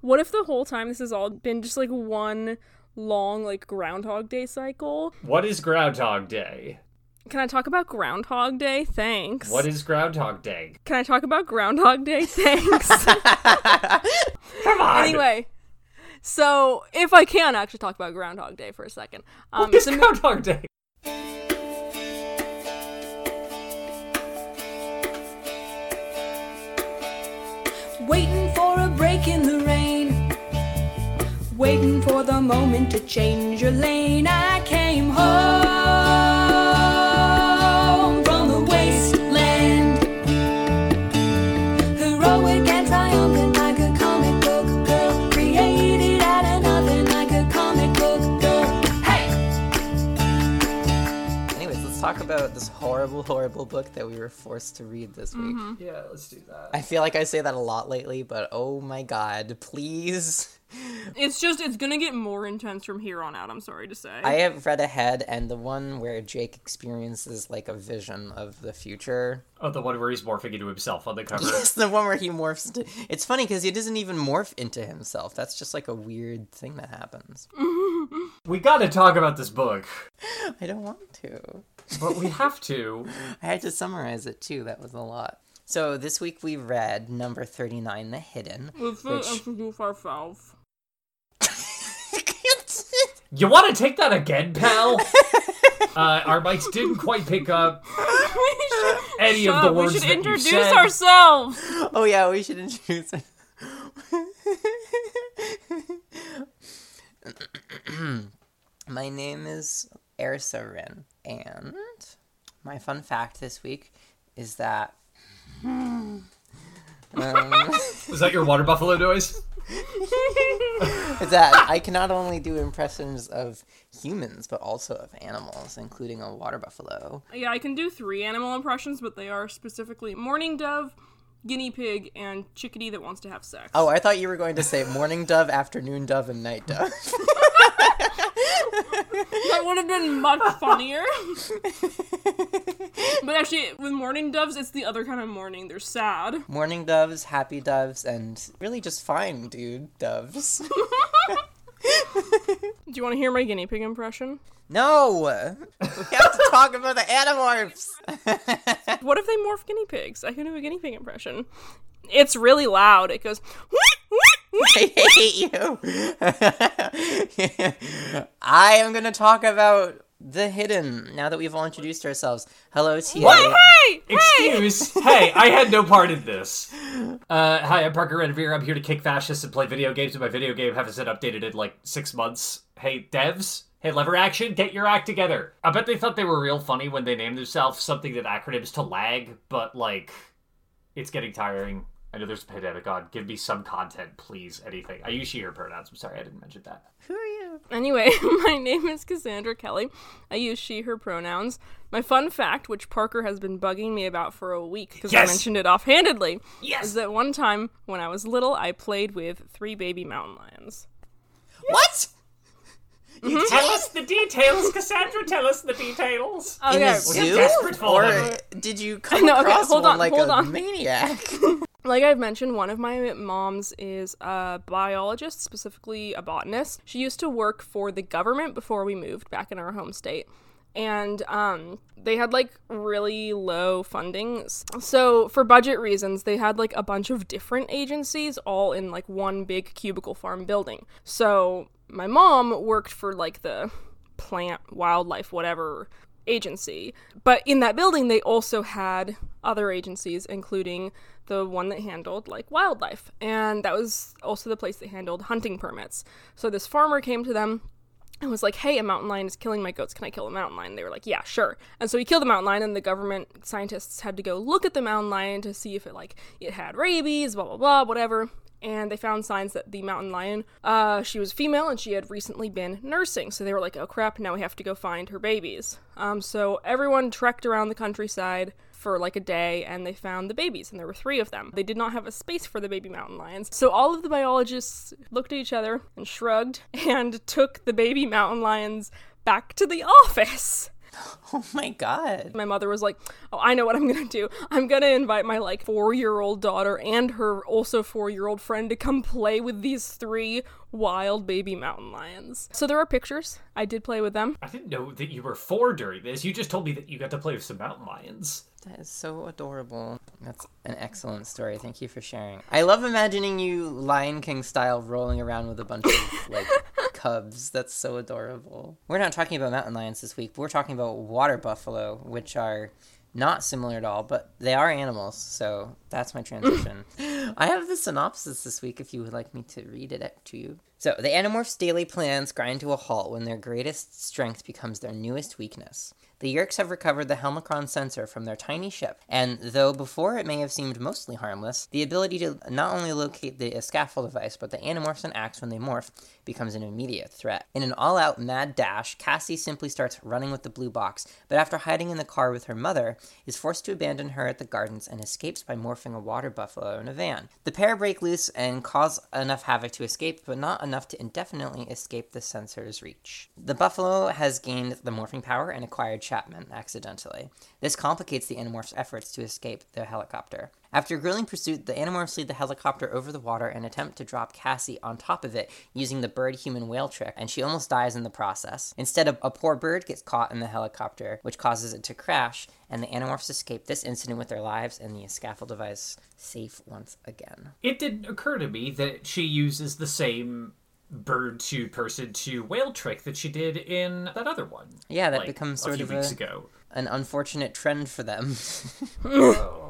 What if the whole time this has all been just like one long like Groundhog Day cycle? What is Groundhog Day? Can I talk about Groundhog Day? Thanks. What is Groundhog Day? Can I talk about Groundhog Day? Thanks. Come on. anyway, so if I can actually talk about Groundhog Day for a second, um, what is it's a- Groundhog Day? Waiting for the moment to change your lane. I came home from the wasteland. Heroic and triumphant like a comic book girl. Created out of nothing like a comic book girl. Hey! Anyways, let's talk about this horrible, horrible book that we were forced to read this week. Mm-hmm. Yeah, let's do that. I feel like I say that a lot lately, but oh my god, please. It's just it's gonna get more intense from here on out. I'm sorry to say. I have read ahead, and the one where Jake experiences like a vision of the future. Oh, the one where he's morphing into himself on the cover. It's the one where he morphs into. It's funny because he doesn't even morph into himself. That's just like a weird thing that happens. we gotta talk about this book, I don't want to. but we have to. I had to summarize it too. That was a lot. So this week we read number 39, The Hidden. Let's which- introduce ourselves. You want to take that again, pal? uh, our mics didn't quite pick up any of the Shut, words we should that introduce you said. ourselves. Oh yeah, we should introduce it. my name is Ersa Rin, and my fun fact this week is that um, Was that your water buffalo noise? is that I can not only do impressions of humans but also of animals, including a water buffalo. Yeah, I can do three animal impressions, but they are specifically morning dove, guinea pig, and chickadee that wants to have sex. Oh, I thought you were going to say morning dove, afternoon dove, and night dove. that would have been much funnier. but actually, with mourning doves, it's the other kind of mourning. They're sad. morning doves, happy doves, and really just fine, dude, doves. Do you want to hear my guinea pig impression? No! We have to talk about the animorphs! What if they morph guinea pigs? I can do a guinea pig impression. It's really loud. It goes. I hate you! I am gonna talk about the hidden now that we've all introduced ourselves. Hello, TA. What? Hey! Excuse. hey, I had no part in this. Uh, hi, I'm Parker Renvere. I'm here to kick fascists and play video games, and my video game hasn't been updated in like six months. Hey, devs. Hey, lever action, get your act together. I bet they thought they were real funny when they named themselves something that acronyms to lag, but like, it's getting tiring. I know there's a pandemic on. Give me some content, please. Anything. I use she, her pronouns. I'm sorry, I didn't mention that. Who are you? Anyway, my name is Cassandra Kelly. I use she, her pronouns. My fun fact, which Parker has been bugging me about for a week because I mentioned it offhandedly, Yes! is that one time when I was little, I played with three baby mountain lions. What? You mm-hmm. tell us the details, Cassandra. Tell us the details. Oh, In Okay, a zoo? desperate for Or them. did you come No, okay, across hold one on, like hold a on. maniac? like I've mentioned, one of my moms is a biologist, specifically a botanist. She used to work for the government before we moved back in our home state. And um, they had like really low funding. So, for budget reasons, they had like a bunch of different agencies all in like one big cubicle farm building. So, my mom worked for like the plant, wildlife, whatever agency. But in that building, they also had other agencies, including the one that handled like wildlife. And that was also the place that handled hunting permits. So this farmer came to them and was like, hey, a mountain lion is killing my goats. Can I kill the mountain lion? They were like, yeah, sure. And so he killed the mountain lion, and the government scientists had to go look at the mountain lion to see if it like it had rabies, blah blah blah, whatever. And they found signs that the mountain lion, uh, she was female and she had recently been nursing. So they were like, oh crap, now we have to go find her babies. Um, so everyone trekked around the countryside for like a day and they found the babies and there were three of them. They did not have a space for the baby mountain lions. So all of the biologists looked at each other and shrugged and took the baby mountain lions back to the office. Oh my god. My mother was like, "Oh, I know what I'm gonna do. I'm gonna invite my like four year old daughter and her also four year old friend to come play with these three wild baby mountain lions." So there are pictures. I did play with them. I didn't know that you were four during this. You just told me that you got to play with some mountain lions. That is so adorable. That's an excellent story. Thank you for sharing. I love imagining you Lion King style rolling around with a bunch of like cubs. That's so adorable. We're not talking about mountain lions this week. We're talking about water buffalo, which are not similar at all, but they are animals. So that's my transition. I have the synopsis this week if you would like me to read it to you. So, the Animorphs' daily plans grind to a halt when their greatest strength becomes their newest weakness. The Yeerks have recovered the Helmacron sensor from their tiny ship, and though before it may have seemed mostly harmless, the ability to not only locate the scaffold device, but the Animorphs and Ax when they morph becomes an immediate threat. In an all out mad dash, Cassie simply starts running with the blue box, but after hiding in the car with her mother, is forced to abandon her at the gardens and escapes by morphing a water buffalo in a van. The pair break loose and cause enough havoc to escape, but not enough to indefinitely escape the sensor's reach. The buffalo has gained the morphing power and acquired Chapman accidentally. This complicates the Animorphs' efforts to escape the helicopter. After a grueling pursuit, the Animorphs lead the helicopter over the water and attempt to drop Cassie on top of it using the bird human whale trick, and she almost dies in the process. Instead, a, a poor bird gets caught in the helicopter, which causes it to crash, and the Animorphs escape this incident with their lives and the scaffold device safe once again. It didn't occur to me that she uses the same bird to person to whale trick that she did in that other one. Yeah, that like, becomes a few of weeks a, ago. an unfortunate trend for them.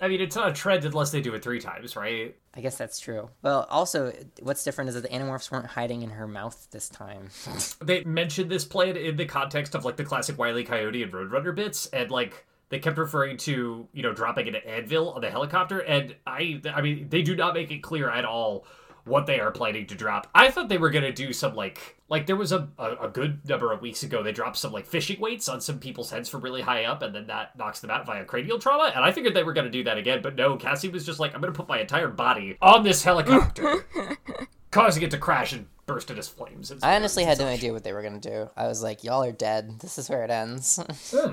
I mean, it's not a trend unless they do it three times, right? I guess that's true. Well, also, what's different is that the Animorphs weren't hiding in her mouth this time. They mentioned this plan in the context of like the classic Wile E. Coyote and Roadrunner bits, and like they kept referring to you know dropping an anvil on the helicopter, and I I mean they do not make it clear at all what they are planning to drop. I thought they were gonna do some like like there was a, a, a good number of weeks ago they dropped some like fishing weights on some people's heads from really high up and then that knocks them out via cranial trauma and I figured they were gonna do that again but no Cassie was just like I'm gonna put my entire body on this helicopter causing it to crash and burst into flames. I honestly had no idea what they were gonna do. I was like, y'all are dead. This is where it ends. Hmm.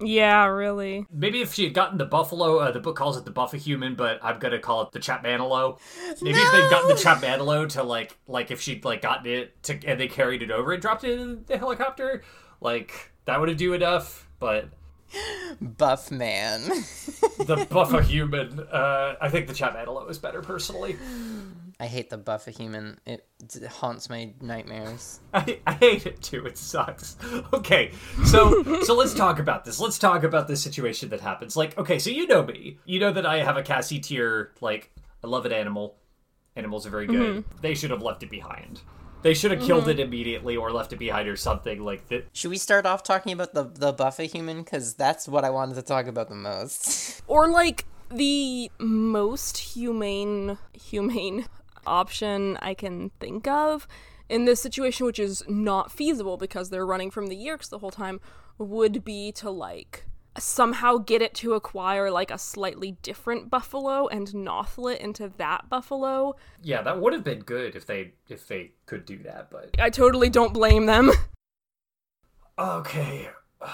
Yeah, really. Maybe if she had gotten the buffalo, uh, the book calls it the buffahuman, but I'm gonna call it the chapmanalo. Maybe if they'd gotten the chapmanalo to like, like if she'd like gotten it to, and they carried it over and dropped it in the helicopter, like that would have do enough. But Buff man. the buffahuman, uh, I think the chapmanalo is better personally. I hate the buff a human. It d- haunts my nightmares. I, I hate it too. It sucks. Okay, so so let's talk about this. Let's talk about this situation that happens. Like, okay, so you know me. You know that I have a Cassie tier. Like, I love an animal. Animals are very good. Mm-hmm. They should have left it behind. They should have killed mm-hmm. it immediately or left it behind or something like that. Should we start off talking about the the buff a human? Because that's what I wanted to talk about the most. Or like the most humane humane option I can think of in this situation, which is not feasible because they're running from the Yeerks the whole time, would be to like somehow get it to acquire like a slightly different buffalo and nothlit into that buffalo. Yeah, that would have been good if they if they could do that, but I totally don't blame them. okay.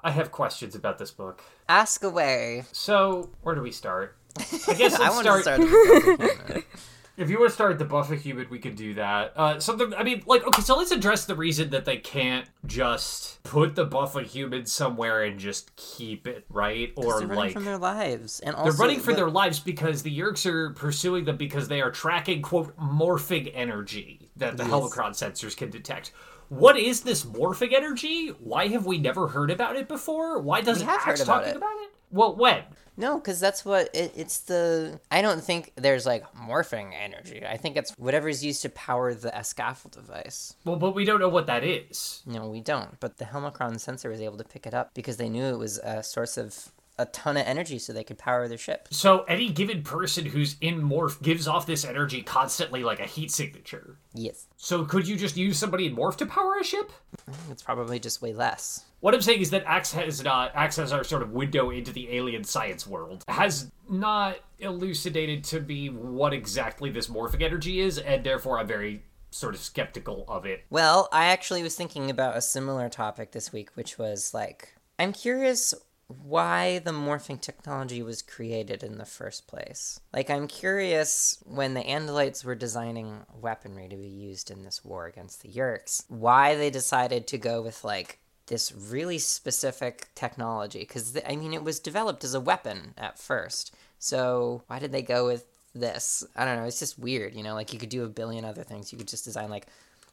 I have questions about this book. Ask away. So, where do we start? I guess let's I want to start start. with the buff a human. If you were to start the Buffer Human, we could do that. Uh, something, I mean, like, okay, so let's address the reason that they can't just put the Buffer Human somewhere and just keep it, right? Or, They're running like, from their lives, and they're running for the- their lives because the Yeerks are pursuing them because they are tracking, quote, morphing energy that the Yes. Helmacron sensors can detect. What is this morphing energy? Why have we never heard about it before? Why doesn't Ax talking it. about it? Well, when? No, because that's what it, it's the. I don't think there's like morphing energy. I think it's whatever is used to power the scaffold device. Well, but we don't know what that is. No, we don't. But the Helmacron sensor was able to pick it up because they knew it was a source of a ton of energy, so they could power their ship. So any given person who's in morph gives off this energy constantly like a heat signature. Yes, So could you just use somebody in morph to power a ship? it's probably just way less. What I'm saying is that Ax has not Ax has our sort of window into the alien science world. Has not elucidated to me what exactly this morphic energy is, and therefore I'm very sort of skeptical of it. Well, I actually was thinking about a similar topic this week, which was like, I'm curious why the morphing technology was created in the first place. Like, I'm curious when the Andalites were designing weaponry to be used in this war against the Yeerks, why they decided to go with like this really specific technology. Because, I mean, it was developed as a weapon at first. So, why did they go with this? I don't know. It's just weird, you know? Like, you could do a billion other things. You could just design, like,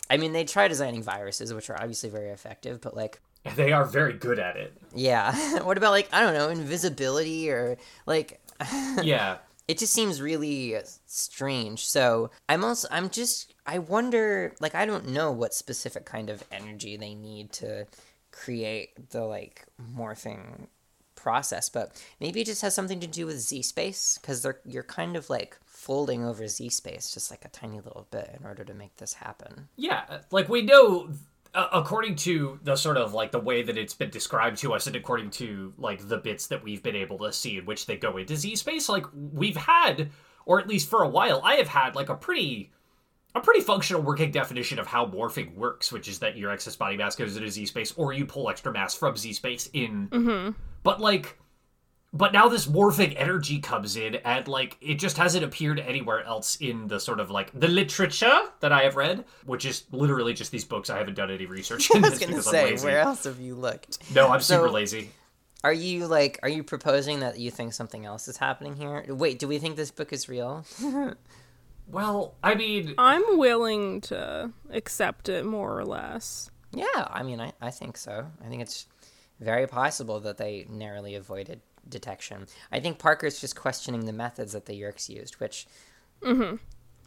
I mean, they try designing viruses, which are obviously very effective, but like, They are very good at it. yeah. what about like I don't know, invisibility or like Yeah. it just seems really strange. So I'm also I'm just I wonder like I don't know what specific kind of energy they need to create the like morphing process, but maybe it just has something to do with Z space because they're you're kind of like folding over Z space just like a tiny little bit in order to make this happen. Yeah, like we know, uh, according to the sort of like the way that it's been described to us, and according to like the bits that we've been able to see in which they go into Z space, like we've had, or at least for a while, I have had like a pretty. A pretty functional working definition of how morphing works, which is that your excess body mass goes into Z space, or you pull extra mass from Z space in. But like, but now this morphing energy comes in and like it just hasn't appeared anywhere else in the sort of like the literature that i have read which is literally just these books i haven't done any research in I was this gonna because say, i'm lazy where else have you looked? no i'm So- super lazy Are you like are you proposing that you think something else is happening here? Wait, do we think this book is real? well i mean I'm willing to accept it more or less. yeah, I mean I, I think so. I think it's very possible that they narrowly avoided detection. I think Parker's just questioning the methods that the Yeerks used, which mm-hmm.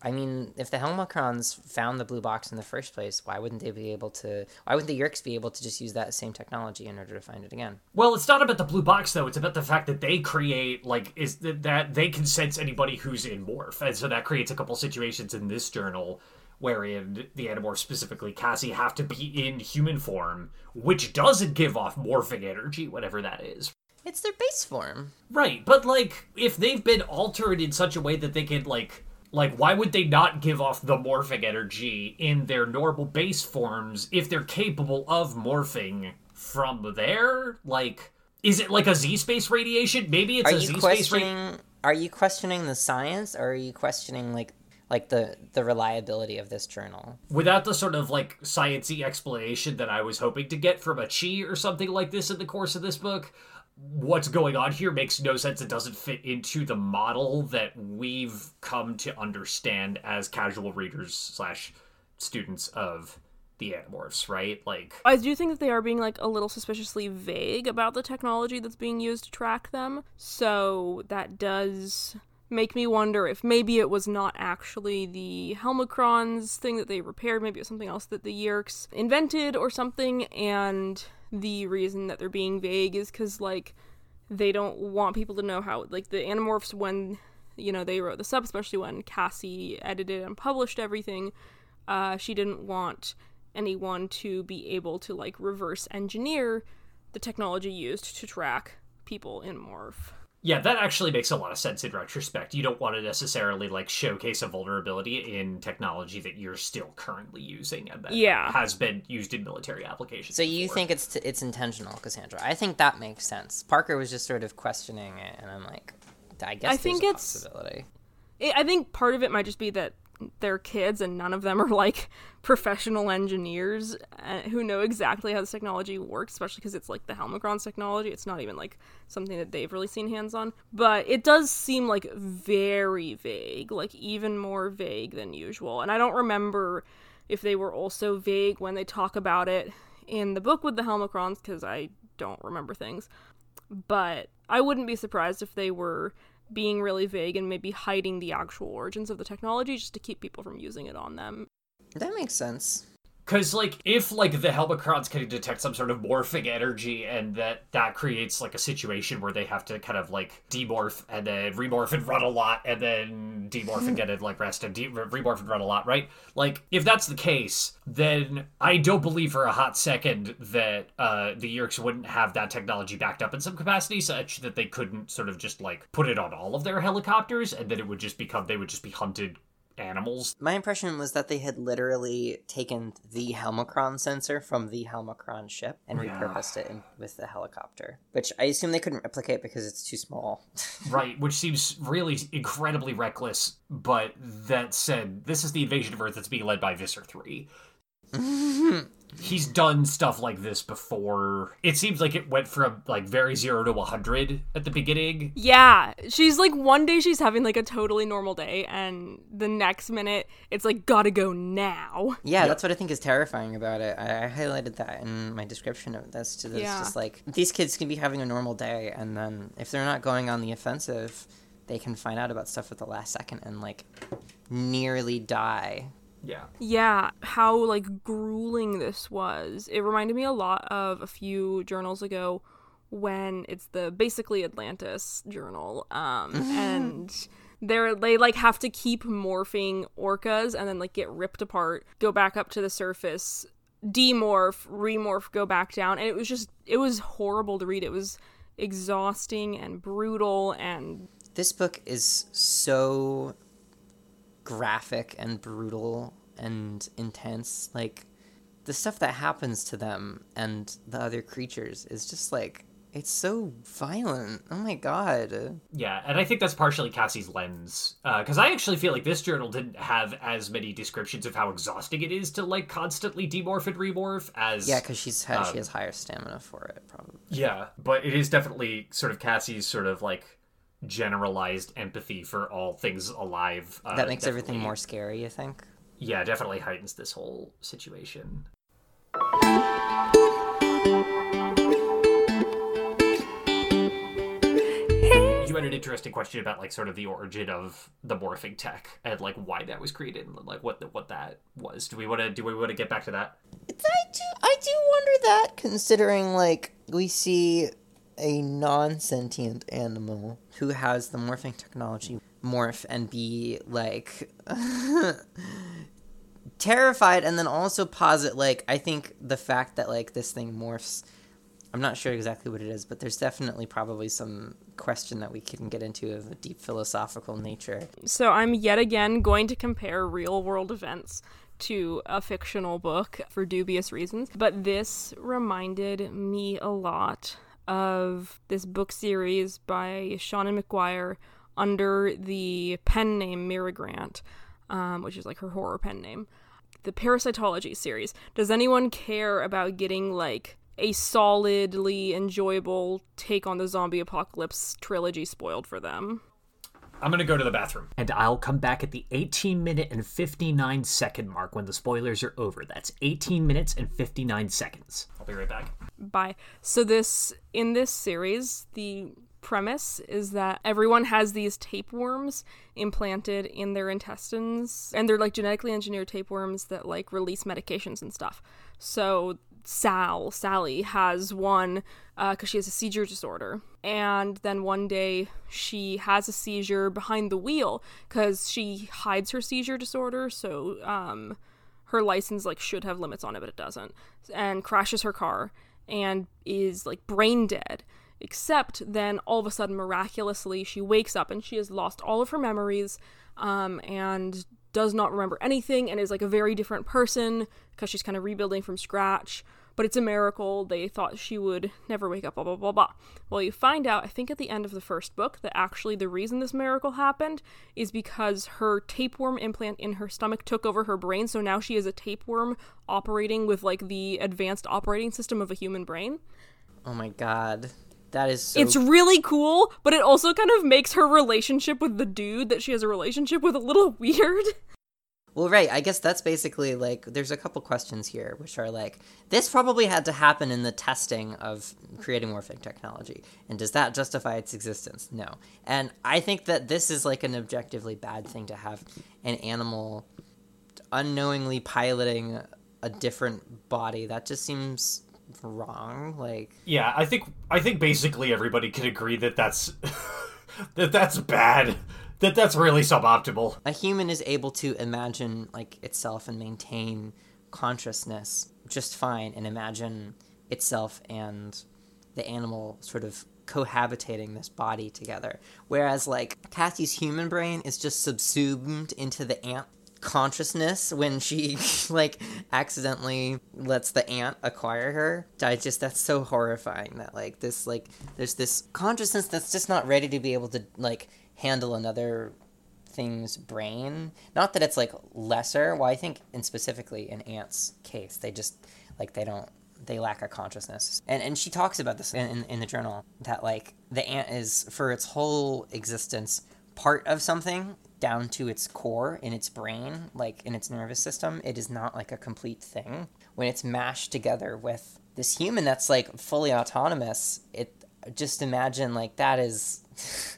I mean, if the Helmacrons found the blue box in the first place, why wouldn't they be able to why wouldn't the Yeerks be able to just use that same technology in order to find it again? well it's not about the blue box though it's about the fact that they create like is that, that they can sense anybody who's in morph and so that creates a couple situations in this journal wherein the animorphs specifically cassie have to be in human form which doesn't give off morphing energy whatever that is It's their base form. Right, but like if they've been altered in such a way that they can like like why would they not give off the morphing energy in their normal base forms if they're capable of morphing from there? Like is it like a Z space radiation? Maybe it's Are a you Z space radiation. questioning are you questioning the science or are you questioning like like the the reliability of this journal? Without the sort of like sciencey explanation that I was hoping to get from a chi or something like this in the course of this book, what's going on here makes no sense. It doesn't fit into the model that we've come to understand as casual readers slash students of the Animorphs, right? Like, I do think that they are being like a little suspiciously vague about the technology that's being used to track them. So that does make me wonder if maybe it was not actually the Helmacrons thing that they repaired, maybe it was something else that the Yeerks invented or something, and the reason that they're being vague is because like they don't want people to know how like the Animorphs when you know they wrote this up, especially when Cassie edited and published everything, uh, she didn't want anyone to be able to like reverse engineer the technology used to track people in morph. Yeah, that actually makes a lot of sense in retrospect. You don't want to necessarily like showcase a vulnerability in technology that you're still currently using and that Yeah. has been used in military applications. So you before. think it's t- it's intentional, Cassandra? I think that makes sense. Parker was just sort of questioning it, and I'm like, I guess I think a it's- possibility. I I think part of it might just be that they're kids and none of them are like professional engineers uh, who know exactly how this technology works, especially because it's like the Helmacron's technology. It's not even like something that they've really seen hands on. But it does seem like very vague, like even more vague than usual. And I don't remember if they were also vague when they talk about it in the book with the Helmacrons because I don't remember things. But I wouldn't be surprised if they were being really vague and maybe hiding the actual origins of the technology just to keep people from using it on them. That makes sense. Because, like, if, like, the Helmacrons can detect some sort of morphing energy and that that creates, like, a situation where they have to kind of, like, demorph and then remorph and run a lot and then demorph and, like, rest and de- remorph and run a lot, right? Like, if that's the case, then I don't believe for a hot second that uh, the Yeerks wouldn't have that technology backed up in some capacity such that they couldn't sort of just, like, put it on all of their helicopters and then it would just become, they would just be hunted animals. My impression was that they had literally taken the Helmacron sensor from the Helmacron ship and Yeah. repurposed it in, with the helicopter, which I assume they couldn't replicate because it's too small. Right, which seems really incredibly reckless, but that said, this is the invasion of Earth that's being led by Visser 3. He's done stuff like this before. It seems like it went from like very zero to 100 at the beginning. Yeah, she's like one day she's having like a totally normal day, and the next minute it's like gotta go now. Yeah, that's what I think is terrifying about it. I, I highlighted that in my description of this. To this, Yeah. just like these kids can be having a normal day, and then if they're not going on the offensive, they can find out about stuff at the last second and like nearly die. Yeah. Yeah, how like grueling this was. It reminded me a lot of a few journals ago when it's the basically Atlantis journal. Um and they're they like have to keep morphing orcas and then like get ripped apart, go back up to the surface, demorph, remorph, go back down. And it was just it was horrible to read. It was exhausting and brutal and This book is so graphic and brutal and intense. Like the stuff that happens to them and the other creatures is just like it's so violent. Oh my god. Yeah, and I think that's partially Cassie's lens. Because I actually feel like this journal didn't have as many descriptions of how exhausting it is to, like, constantly demorph and remorph as. Yeah, because she's ha- Um, she has higher stamina for it, probably. Yeah, but it is definitely sort of Cassie's sort of, like, generalized empathy for all things alive. Uh, That makes everything more scary, you think? Yeah, definitely heightens this whole situation. You had an interesting question about like sort of the origin of the morphing tech and like why that was created and like what the, what that was. Do we want to do we want to get back to that? I do I do wonder that considering like we see a non-sentient animal who has the morphing technology morph and be like terrified and then also posit like I think the fact that like this thing morphs I'm not sure exactly what it is, but there's definitely probably some question that we can get into of a deep philosophical nature. So I'm yet again going to compare real world events to a fictional book for dubious reasons, but this reminded me a lot of this book series by Seanan McGuire under the pen name Mira Grant, um, which is like her horror pen name. The Parasitology series. Does anyone care about getting like a solidly enjoyable take on the zombie apocalypse trilogy spoiled for them? I'm gonna go to the bathroom. And I'll come back at the 18 minute and 59 second mark when the spoilers are over. That's 18 minutes and 59 seconds. I'll be right back. Bye. So this in this series, the premise is that everyone has these tapeworms implanted in their intestines and they're like genetically engineered tapeworms that like release medications and stuff. So Sal, Sally has one uh, because she has a seizure disorder. And then one day she has a seizure behind the wheel because she hides her seizure disorder. So um, her license like should have limits on it, but it doesn't. And crashes her car and is like brain dead. Except then all of a sudden, miraculously, she wakes up and she has lost all of her memories um, and does not remember anything and is like a very different person because she's kind of rebuilding from scratch. But it's a miracle. They thought she would never wake up, blah, blah, blah, blah. Well, you find out, I think at the end of the first book, that actually the reason this miracle happened is because her tapeworm implant in her stomach took over her brain. So now she is a tapeworm operating with like the advanced operating system of a human brain. Oh my god. That is so It's really cool, but it also kind of makes her relationship with the dude that she has a relationship with a little weird. Well, right. I guess that's basically like there's a couple questions here, which are like this probably had to happen in the testing of creating morphing technology, and does that justify its existence? No. And I think that this is like an objectively bad thing to have an animal unknowingly piloting a different body. That just seems wrong. Like Yeah, I think I think basically everybody could agree that that's that that's bad. That that's really suboptimal. a human is able to imagine like itself and maintain consciousness just fine and imagine itself and the animal sort of cohabitating this body together whereas like Kathy's human brain is just subsumed into the ant consciousness when she like accidentally lets the ant acquire her. I just that's so horrifying that like this like there's this consciousness that's just not ready to be able to like handle another thing's brain. Not that it's like lesser. Well, I think in specifically in Ant's case, they just like they don't they lack a consciousness. And and she talks about this in, in, in the journal that like the ant is for its whole existence part of something down to its core in its brain, like in its nervous system. It is not like a complete thing. When it's mashed together with this human that's like fully autonomous, it just imagine like that is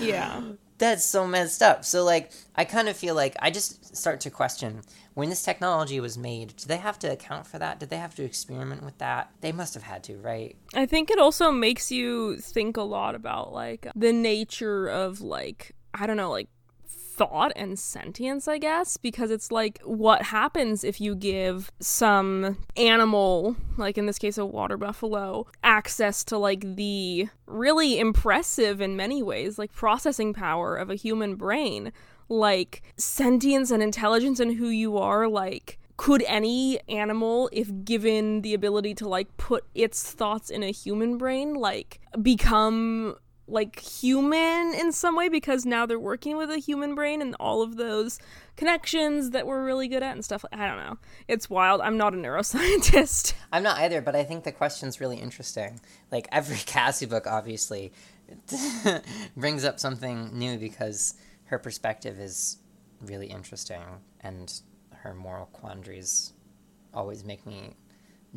Yeah. that's so messed up. So like I kind of feel like I just start to question when this technology was made, do they have to account for that? Did they have to experiment with that? They must have had to, right? I think it also makes you think a lot about like the nature of like I don't know like thought and sentience, I guess, because it's like what happens if you give some animal, like in this case a water buffalo, access to like the really impressive in many ways, like processing power of a human brain, like sentience and intelligence and who you are, like could any animal if given the ability to like put its thoughts in a human brain like become like human in some way because now they're working with a human brain and all of those connections that we're really good at and stuff i don't know. It's wild. I'm not a neuroscientist. I'm not either, but I think the question's really interesting. Like every Cassie book, obviously, brings up something new because her perspective is really interesting, and her moral quandaries always make me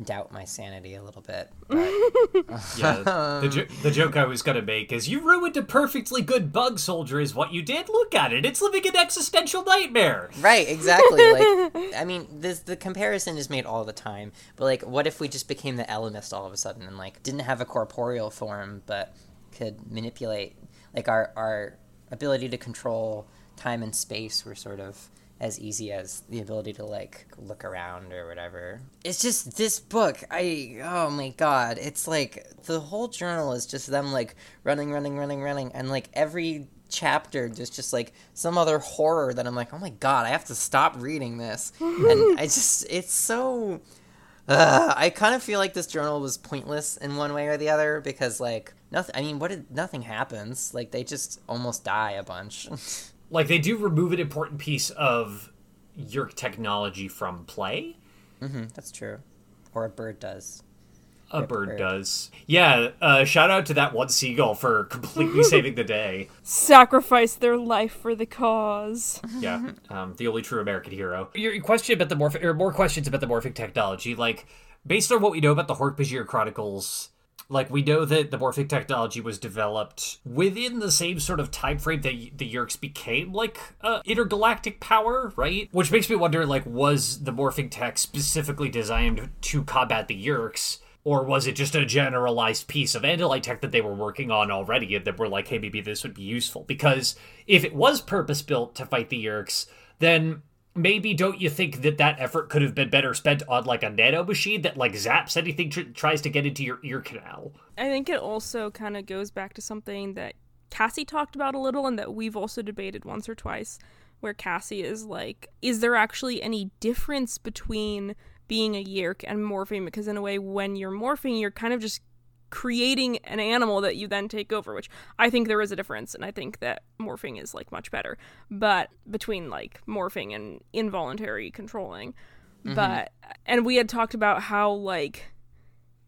doubt my sanity a little bit. But Yeah, the, jo- the joke I was gonna make is you ruined a perfectly good bug soldier is what you did. Look at it; it's living an existential nightmare. right, exactly. Like, I mean, this the comparison is made all the time. But like, what if we just became the Ellimist all of a sudden and like didn't have a corporeal form, but could manipulate like our our ability to control time and space were sort of as easy as the ability to like look around or whatever. It's just this book. I oh my god, it's like the whole journal is just them like running, running, running, running, and like every chapter there's just like some other horror that I'm like, oh my god, I have to stop reading this, and I just it's so. Uh, I kind of feel like this journal was pointless in one way or the other because like nothing. I mean, what did nothing happens? Like they just almost die a bunch. Like they do remove an important piece of your technology from play. hmm that's true. Or a bird does. A bird bird. does. Yeah, uh, shout out to that one seagull for completely saving the day. sacrifice their life for the cause Yeah, um, the only true American hero. Your your question about the morph, or more questions about the morphing technology, like based on what we know about the Hork-Bajir Chronicles, like we know that the morphing technology was developed within the same sort of time frame that the Yeerks became like uh, intergalactic power, right? Which makes me wonder, like, was the morphing tech specifically designed to combat the Yeerks? Or was it just a generalized piece of Andalite tech that they were working on already and that were like, hey, maybe this would be useful? Because if it was purpose built to fight the Yerks, then maybe don't you think that that effort could have been better spent on like a nano machine that like zaps anything tr- tries to get into your ear canal? I think it also kind of goes back to something that Cassie talked about a little and that we've also debated once or twice, where Cassie is like, is there actually any difference between being a Yeerk and morphing? Because in a way, when you're morphing, you're kind of just creating an animal that you then take over, which I think there is a difference, and I think that morphing is like much better. But between like morphing and involuntary controlling. Mm-hmm. But and we had talked about how like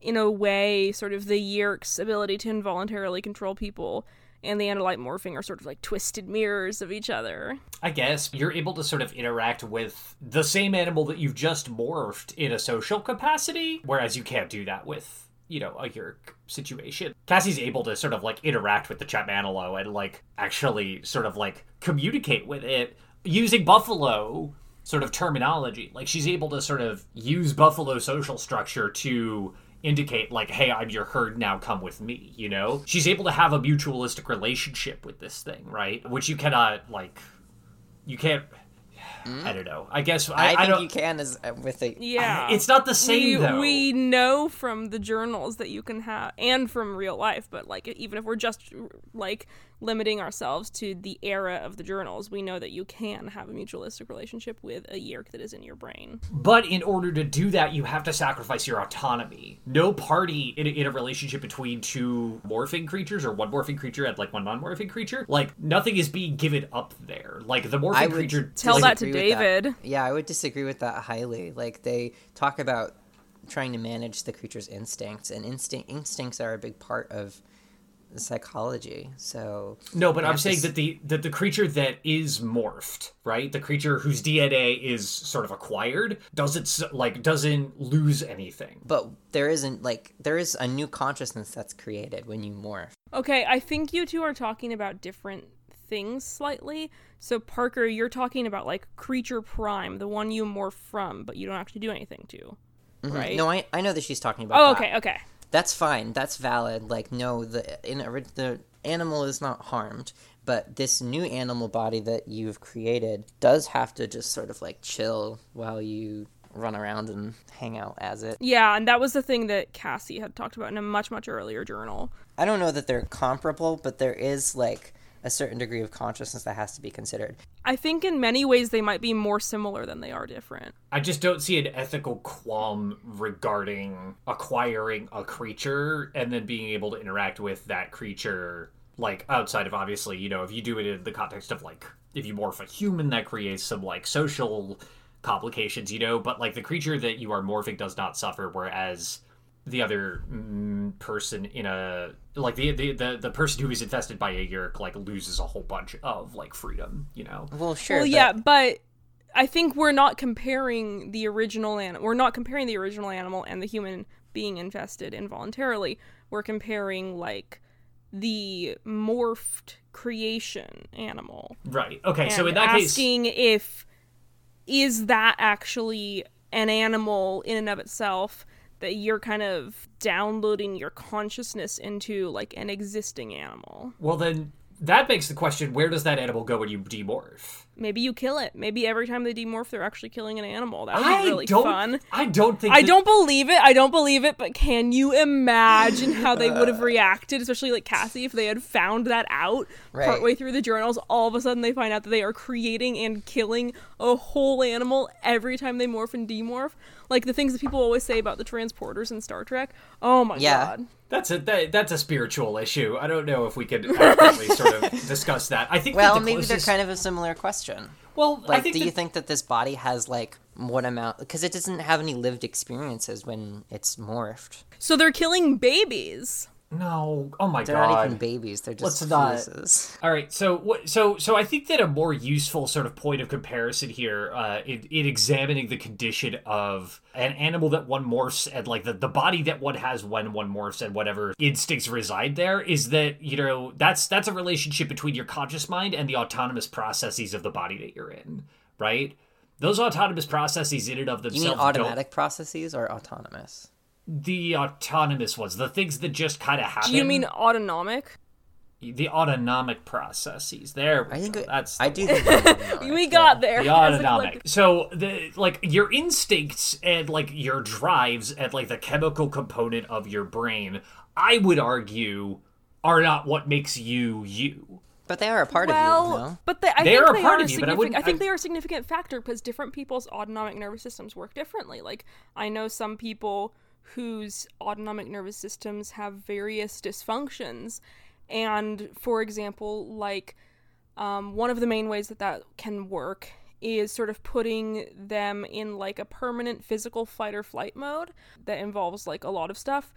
in a way, sort of the Yeerk's ability to involuntarily control people and the Andalite morphing are sort of like twisted mirrors of each other. I guess you're able to sort of interact with the same animal that you've just morphed in a social capacity, whereas you can't do that with, you know, a Yeerk situation. Cassie's able to sort of like interact with the Chapmanalo and like actually sort of like communicate with it using Buffalo sort of terminology. Like she's able to sort of use Buffalo social structure to indicate like hey i'm your herd now come with me you know she's able to have a mutualistic relationship with this thing right which you cannot like you can't i don't know. I guess i, I, I, think don't you can as uh, with a Yeah. it's not the same we, though. we know from the journals that you can have and from real life but like even if we're just like limiting ourselves to the era of the journals, we know that you can have a mutualistic relationship with a Yeerk that is in your brain. But in order to do that, you have to sacrifice your autonomy. No party in a, in a relationship between two morphing creatures or one morphing creature and like one non-morphing creature, like nothing is being given up there. Like the morphing I would creature. Tell like, that to disagree with David. Yeah, I would disagree with that highly. Like they talk about trying to manage the creature's instincts, and instinct instincts are a big part of the psychology. So No, but I'm saying s- that the that the creature that is morphed, right? The creature whose DNA is sort of acquired doesn't like doesn't lose anything. But there isn't like there is a new consciousness that's created when you morph. Okay, I think you two are talking about different things slightly. So, Parker, you're talking about like Creature Prime, the one you morph from, but you don't actually do anything to. Mm-hmm. Right? No, I I know that she's talking about. Oh, that. okay, okay. That's fine. That's valid. Like no, the in the animal is not harmed, but this new animal body that you've created does have to just sort of like chill while you run around and hang out as it. Yeah, and that was the thing that Cassie had talked about in a much, much earlier journal. I don't know that they're comparable, but there is like a certain degree of consciousness that has to be considered. I think in many ways they might be more similar than they are different. I just don't see an ethical qualm regarding acquiring a creature and then being able to interact with that creature like outside of obviously, you know, if you do it in the context of like if you morph a human that creates some like social complications, you know, but like the creature that you are morphing does not suffer whereas the other mm, person in a like the, the the the person who is infested by a Yeerk like loses a whole bunch of like freedom, you know. Well, sure. well, but- yeah, but I think we're not comparing the original animal. We're not comparing the original animal and the human being infested involuntarily. We're comparing like the morphed creation animal. Right. Okay, and so in that case asking if is that actually an animal in and of itself that you're kind of downloading your consciousness into like an existing animal. Well, then that begs the question: Where does that animal go when you demorph? Maybe you kill it. Maybe every time they demorph, they're actually killing an animal. That would I be really don't. fun. I don't think. I that- don't believe it. I don't believe it. But can you imagine how they would have reacted, especially like Cassie, if they had found that out Right. partway through the journals? All of a sudden, they find out that they are creating and killing a whole animal every time they morph and demorph. Like the things that people always say about the transporters in Star Trek. Oh my Yeah. god. That's a that, that's a spiritual issue. I don't know if we could adequately sort of discuss that. I think. Well, that the maybe closest, they're kind of a similar question. Well, I Like, think do you think that this body has like what amount? Because it doesn't have any lived experiences when it's morphed. So they're killing babies. No. Oh my They're god. not even babies. They're just fetuses. All right, so what? So so I think that a more useful sort of point of comparison here, uh, in, in examining the condition of an animal that one morphs and like the, the body that one has when one morphs and whatever instincts reside there, is that you know that's that's a relationship between your conscious mind and the autonomous processes of the body that you're in, right? Those autonomous processes in and of You themselves mean don't- automatic processes or autonomous? The autonomous ones, the things that just kind of happen. Do you mean autonomic? the autonomic processes? There, I think go. that's I do think they're We yeah. got there. the as a autonomic. So the like your instincts and like your drives and like the chemical component of your brain, I would argue, are not what makes you you. But they are a part well, of you, no? but they, I They think are a they part are of you, but I wouldn't- I think I- they are a significant factor because different people's autonomic nervous systems work differently. Like I know some people whose autonomic nervous systems have various dysfunctions, and for example, like um, one of the main ways that that can work is sort of putting them in like a permanent physical fight or flight mode that involves like a lot of stuff.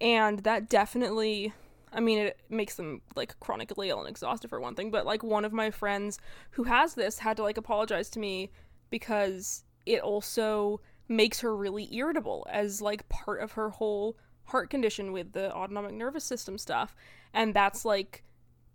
And that definitely i mean it makes them like chronically ill and exhausted for one thing. But like one of my friends who has this had to like apologize to me because it also makes her really irritable as like part of her whole heart condition with the autonomic nervous system stuff. And that's like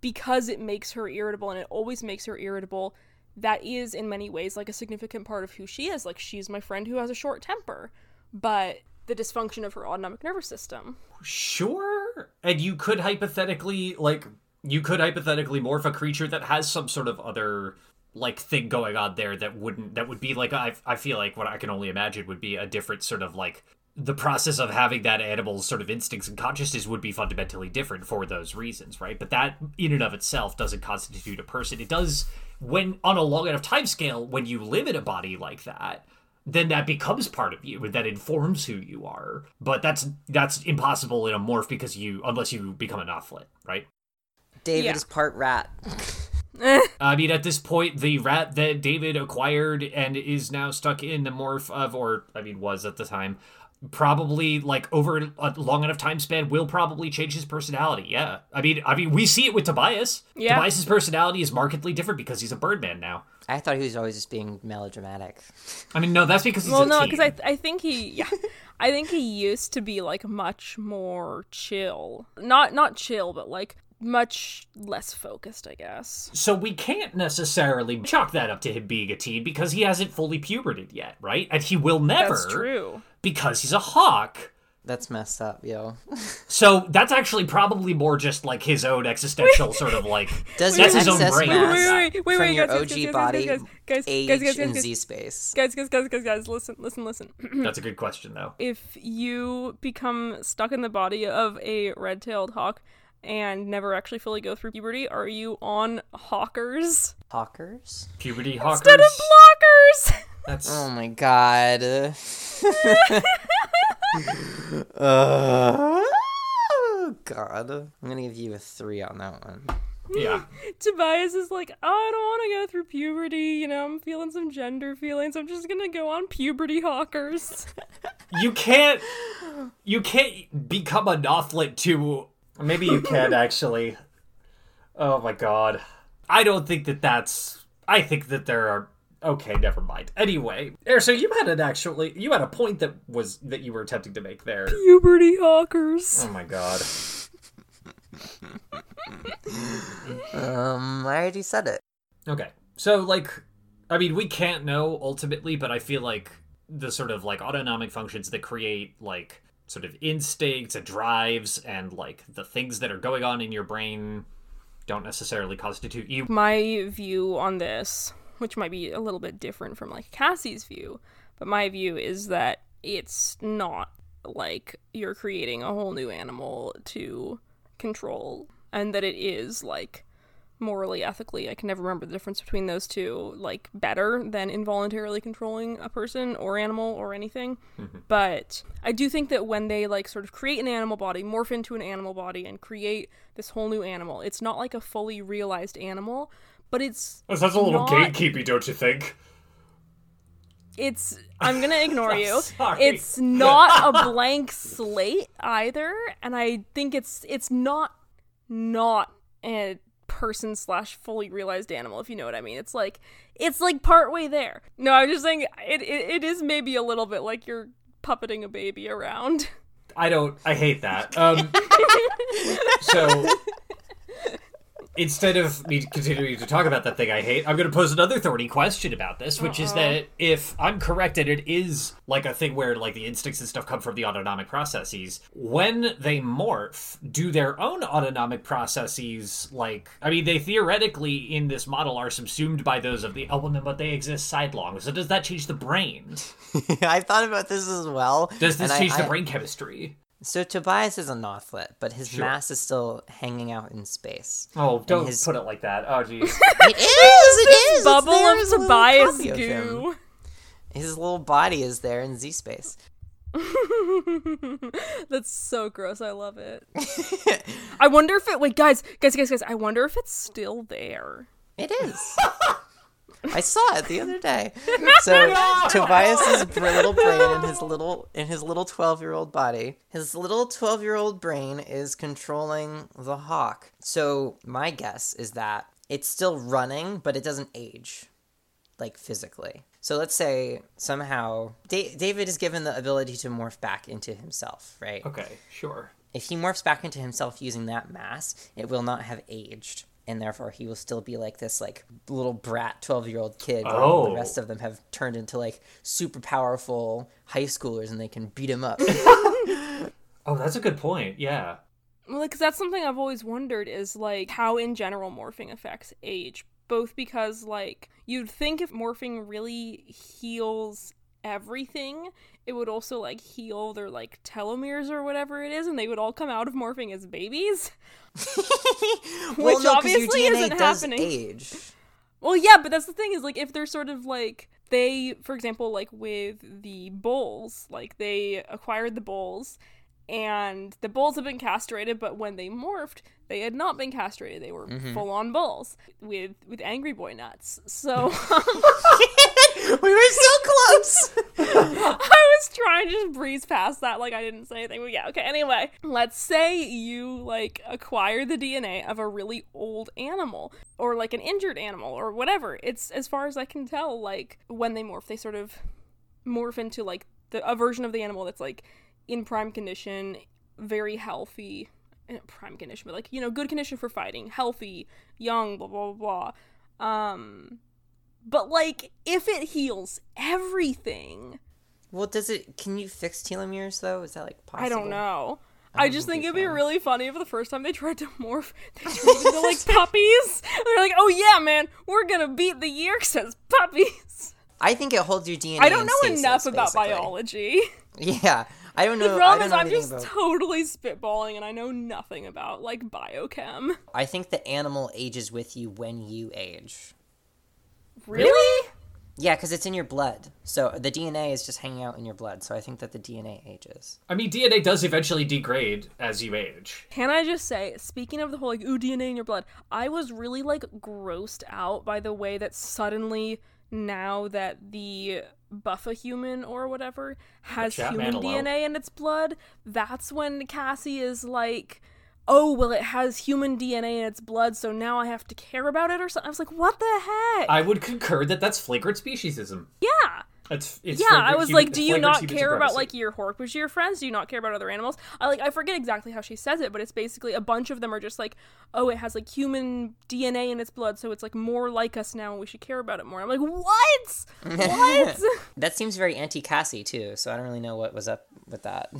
because it makes her irritable and it always makes her irritable that is in many ways like a significant part of who she is. Like she's my friend who has a short temper but the dysfunction of her autonomic nervous system. Sure, and you could hypothetically like you could hypothetically morph a creature that has some sort of other like thing going on there that wouldn't that would be like I I feel like what I can only imagine would be a different sort of like the process of having that animal's sort of instincts and consciousness would be fundamentally different for those reasons, right? But that in and of itself doesn't constitute a person. It does when on a long enough time scale, when you live in a body like that, then that becomes part of you and that informs who you are. But that's that's impossible in a morph because you unless you become a Nothlit, right? David Yeah. is part rat. I mean, at this point, the rat that David acquired and is now stuck in the morph of, or I mean, was at the time, probably like over a long enough time span will probably change his personality. Yeah, I mean, I mean, we see it with Tobias. Yeah. Tobias's personality is markedly different because he's a Birdman now. I thought he was always just being melodramatic. I mean, no, that's because he's well, a no, because I I think he yeah, I think he used to be like much more chill. Not not chill, but like much less focused, I guess. So we can't necessarily chalk that up to him being a teen because he hasn't fully puberted yet, right? And he will never. That's true. Because he's a hawk. That's messed up, yo. So that's actually probably more just like his own existential sort of like. Does That's your his own excess brain. mass Wait, wait, wait, wait, from wait, your guys, OG guys, guys, guys, body guys, guys, age guys, guys, guys, in guys. Z space? Guys, guys, guys, guys, guys, listen, listen, listen. That's a good question, though. if you become stuck in the body of a red-tailed hawk and never actually fully go through puberty, are you on hawkers Hawkers? Puberty hawkers. instead of blockers? That's Oh my god. uh, oh god. I'm gonna give you a three on that one. yeah. Tobias is like, oh, I don't want to go through puberty. You know, I'm feeling some gender feelings. I'm just gonna go on puberty hawkers. You can't. You can't become a Nothlit to. Maybe you can actually. Oh my god. I don't think that that's. I think that there are. Okay, never mind. Anyway, Air, so you had an actually. You had a point that was that you were attempting to make there. puberty hawkers. Oh my god. Um, I already said it. Okay. So, like, I mean, we can't know ultimately, but I feel like the sort of like autonomic functions that create like sort of instincts and drives and like the things that are going on in your brain don't necessarily constitute you. My view on this, which might be a little bit different from like Cassie's view, but my view is that it's not like you're creating a whole new animal to control, and that it is like morally, ethically, I can never remember the difference between those two, like better than involuntarily controlling a person or animal or anything. Mm-hmm. But I do think that when they like sort of create an animal body, morph into an animal body, and create this whole new animal, it's not like a fully realized animal, but it's That's a little Not- gatekeepy, don't you think? it's I'm gonna ignore you. Sorry. It's not a blank slate either, and I think it's it's not not a person slash fully realized animal, if you know what I mean. It's like it's like part way there. No, I'm just saying it, it it is maybe a little bit like you're puppeting a baby around. I don't. I hate that. Um, so instead of me continuing to talk about that thing I hate, I'm going to pose another thorny question about this, which is that if I'm correct and it is like a thing where like the instincts and stuff come from the autonomic processes, when they morph, do their own autonomic processes like I mean they theoretically in this model are subsumed by those of the element, but they exist sidelong. So does that change the brain? I thought about this as well. Does this and I- change the I- brain chemistry? So Tobias is a Nothlit, but his Sure. mass is still hanging out in space. Oh, don't his- put it like that. Oh, jeez. It is. It is. Bubble of as a little Tobias copy of goo. His little body is there in Z space. That's so gross. I love it. I wonder if it. Wait, guys, guys, guys, guys. I wonder if it's still there. It is. I saw it the other day. So Tobias's little brain in his little in his little twelve year old body, his little twelve year old brain is controlling the hawk. So my guess is that it's still running, but it doesn't age, like physically. So let's say somehow da- David is given the ability to morph back into himself, right? Okay, sure. If he morphs back into himself using that mass, it will not have aged. And therefore, he will still be like this, like little brat, twelve-year-old kid. While all the Oh. rest of them have turned into like super powerful high schoolers, and they can beat him up. Oh, that's a good point. Yeah. Well, because that's something I've always wondered is like how in general morphing affects age. Both because like you'd think if morphing really heals everything, it would also like heal their like telomeres or whatever it is, and they would all come out of morphing as babies. well, Which no, obviously isn't happening. age. Well, yeah, but that's the thing is like if they're sort of like they, for example, like with the bulls, like they acquired the bulls, and the bulls have been castrated, but when they morphed, they had not been castrated. They were full on bulls with with angry boy nuts. So we were so close. I was trying to just breeze past that like I didn't say anything. But yeah, okay. Anyway, let's say you like acquire the DNA of a really old animal or like an injured animal or whatever. It's as far as I can tell, like when they morph, they sort of morph into like the a version of the animal that's like in prime condition, very healthy. eh, Prime condition, but like you know, good condition for fighting, healthy, young, blah blah blah. blah. Um, but like if it heals everything, well, does it? Can you fix telomeres though? Is that like possible? I don't know. I I, just think think it'd be can. really funny if the first time they tried to morph, they turned into like puppies. And they're like, "Oh yeah, man, we're gonna beat the Yeerks as puppies." I think it holds your DNA. I don't know stasis, enough about basically. biology. Yeah, I don't know. The problem is, I'm just about. totally spitballing, and I know nothing about like biochem. I think the animal ages with you when you age. Really? Yeah, because it's in your blood. So the DNA is just hanging out in your blood. So I think that the DNA ages. I mean, DNA does eventually degrade as you age. Can I just say, speaking of the whole like ooh DNA in your blood, I was really like grossed out by the way that suddenly now that the buffa human or whatever has human DNA in its blood, that's when Cassie is like, "Oh, well, it has human DNA in its blood, so now I have to care about it or something." I was like, "What the heck?" I would concur that that's flagrant speciesism. yeah. It's, it's Yeah, I flagrant was human- like, do you not human care about like your Hork-Bajir friends? Do you not care about other animals? I like I forget exactly how she says it, but it's basically a bunch of them are just like, oh, it has like human DNA in its blood, so it's like more like us now, and we should care about it more. I'm like, what? What? That seems very anti-Cassie too. So I don't really know what was up with that.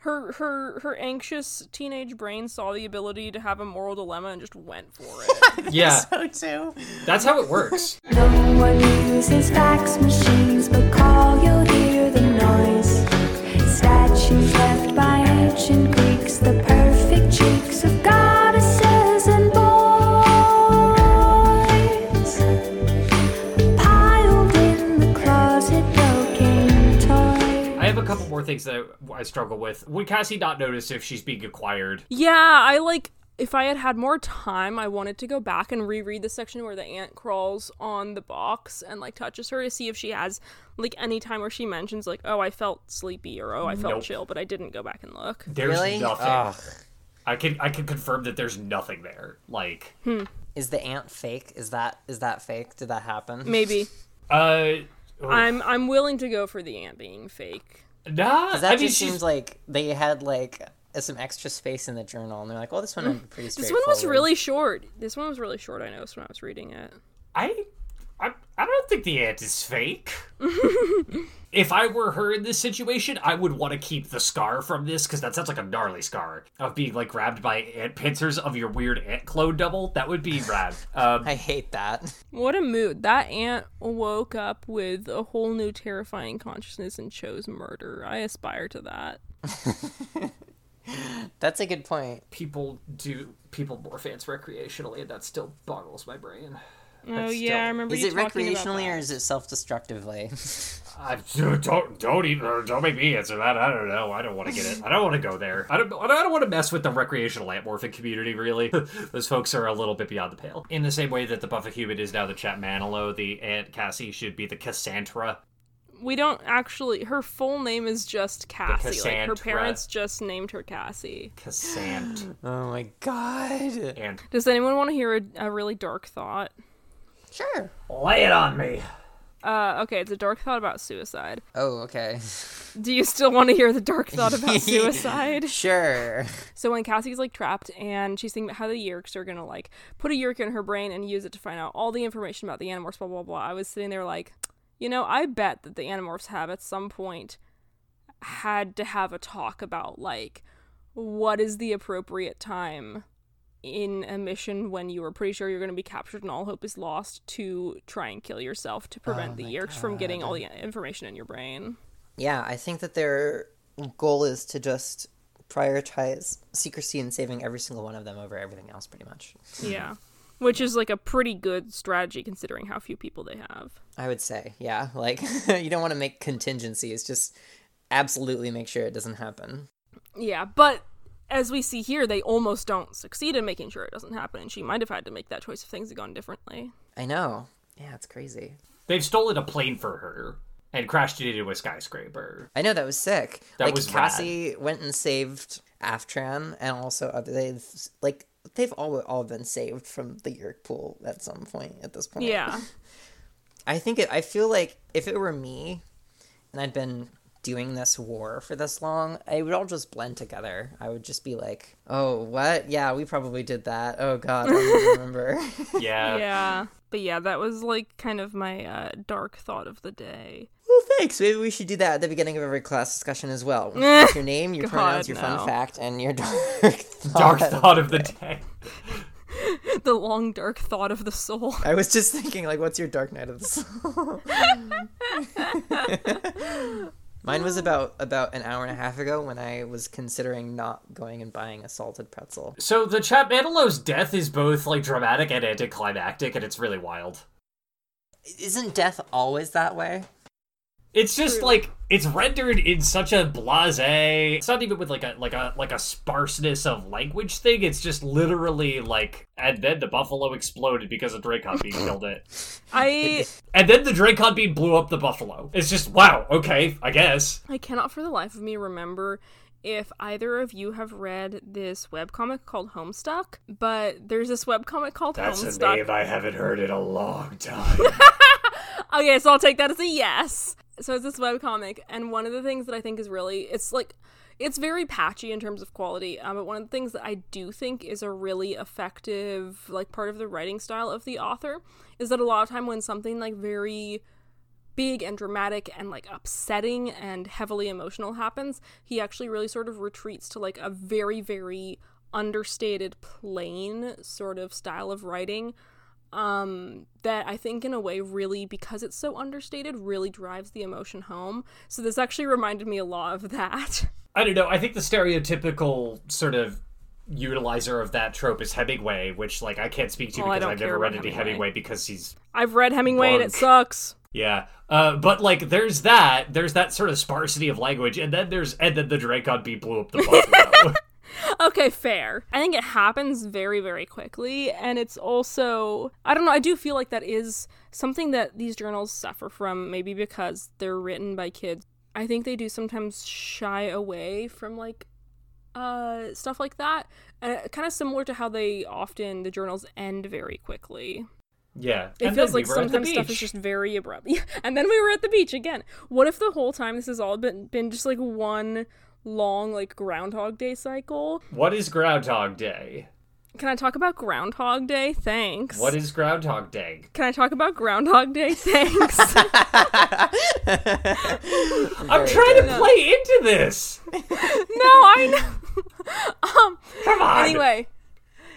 Her her her anxious teenage brain saw the ability to have a moral dilemma and just went for it. Yeah, So too. that's how it works. No one uses fax machines, but call, you'll hear the noise. Statues left by ancient Greeks, the perfect cheeks of goddesses couple more things that I, I struggle with. Would Cassie not notice if she's being acquired? Yeah, I like if I had had more time, I wanted to go back and reread the section where the ant crawls on the box and like touches her to see if she has like any time where she mentions like, "Oh, I felt sleepy" or "Oh, I felt Nope. chill," but I didn't go back and look. There's Really? nothing. Ugh. I can I can confirm that there's nothing there. Like, Is the ant fake? Is that is that fake? Did that happen? Maybe. uh, I'm I'm willing to go for the ant being fake. Nah. 'Cause that I mean, just she's- seems like they had like uh, some extra space in the journal, and they're like, "Well, this one I'm pretty This one was really short. This one was really short. I noticed when I was reading it. I, I, I don't think the ant is fake. if I were her in this situation, I would want to keep the scar from this because that sounds like a gnarly scar of being like grabbed by ant pincers of your weird ant clone double. That would be rad. Um, I hate that. What a mood. That ant woke up with a whole new terrifying consciousness and chose murder. I aspire to that. That's a good point. people do people morph ants recreationally, and that still boggles my brain. Oh That's yeah, I remember Is you it talking about recreationally that. or is it self-destructively? I don't don't even don't make me answer that. I don't know. I don't want to get it. I don't want to go there. I don't. I don't want to mess with the recreational ant morphing community. Really, those folks are a little bit beyond the pale. In the same way that the Buffa human is now the Chat Manilo, the Aunt Cassie should be the Cassandra. We don't actually. Her full name is just Cassie. Like her parents just named her Cassie. Cassand. oh my god. and Does anyone want to hear a, a really dark thought? Sure. lay it on me. Uh, okay, it's a dark thought about suicide. Oh, okay. Do you still want to hear the dark thought about suicide? Sure. So when Cassie's like trapped and she's thinking about how the Yeerks are gonna like put a Yeerk in her brain and use it to find out all the information about the Animorphs, blah blah blah. I was sitting there like, you know, I bet that the Animorphs have at some point had to have a talk about like what is the appropriate time in a mission when you were pretty sure you're going to be captured and all hope is lost to try and kill yourself to prevent oh the my Yeerks from getting all the information in your brain. Yeah, I think that their goal is to just prioritize secrecy and saving every single one of them over everything else, pretty much. Yeah. Which is like a pretty good strategy considering how few people they have. I would say, yeah. Like, you don't want to make contingencies, just absolutely make sure it doesn't happen. Yeah, but as we see here, they almost don't succeed in making sure it doesn't happen, and she might have had to make that choice if things had gone differently. I know. Yeah, it's crazy. They've stolen a plane for her and crashed it into a skyscraper. I know that was sick. That like was Cassie went and saved Aftran, and also other they've like they've all all been saved from the Yeerk pool at some point. At this point, Yeah. I think it. I feel like if it were me, and I'd been doing this war for this long, it would all just blend together. I would just be like, "Oh, what? Yeah, we probably did that. Oh God, I don't remember." Yeah. yeah. But yeah, that was like kind of my uh, dark thought of the day. well, thanks. Maybe we should do that at the beginning of every class discussion as well. With your name, your God, pronouns, your no. fun fact, and your dark thought. Dark thought of the day. the long dark thought of the soul. I was just thinking, like, what's your dark night of the soul? Mine was about about an hour and a half ago when I was considering not going and buying a salted pretzel. So the Chap Manilo's death is both like dramatic and anticlimactic, and it's really wild. Isn't death always that way? It's just like it's rendered in such a blasé. It's not even with like a like a like a sparseness of language thing. It's just literally like, and then the buffalo exploded because a Dracon beam killed it, I and then the Dracon beam blew up the buffalo. It's just wow. Okay, I guess. I cannot for the life of me remember if either of you have read this webcomic called Homestuck, but there's this webcomic called Homestuck. That's a name I haven't heard in a long time. Okay, so I'll take that as a yes. So it's this webcomic, and one of the things that I think is really, it's like, it's very patchy in terms of quality, um, but one of the things that I do think is a really effective, like, part of the writing style of the author is that a lot of time when something, like, very big and dramatic and like upsetting and heavily emotional happens, he actually really sort of retreats to like a very, very understated, plain sort of style of writing. Um, that I think in a way really because it's so understated really drives the emotion home. So this actually reminded me a lot of that. I don't know. I think the stereotypical sort of utilizer of that trope is Hemingway, which like I can't speak to I because I've never read any Hemingway. Hemingway because he's I've read Hemingway and it sucks. yeah. Uh, but like there's that, there's that sort of sparsity of language, and then there's and then the Dracon bee blew up the buffalo. Okay, fair. I think it happens very, very quickly. And it's also, I don't know, I do feel like that is something that these journals suffer from, maybe because they're written by kids. I think they do sometimes shy away from like uh stuff like that uh, kind of similar to how they often the journals end very quickly yeah. it and feels we like the sometimes stuff is just very abrupt and then we were at the beach again what if the whole time this has all been been just like one long like groundhog day cycle What is Groundhog Day? Can I talk about Groundhog Day? Thanks. What is Groundhog Day? Can I talk about Groundhog Day? Thanks. I'm trying to play into this. no, I know. um. Come on. Anyway,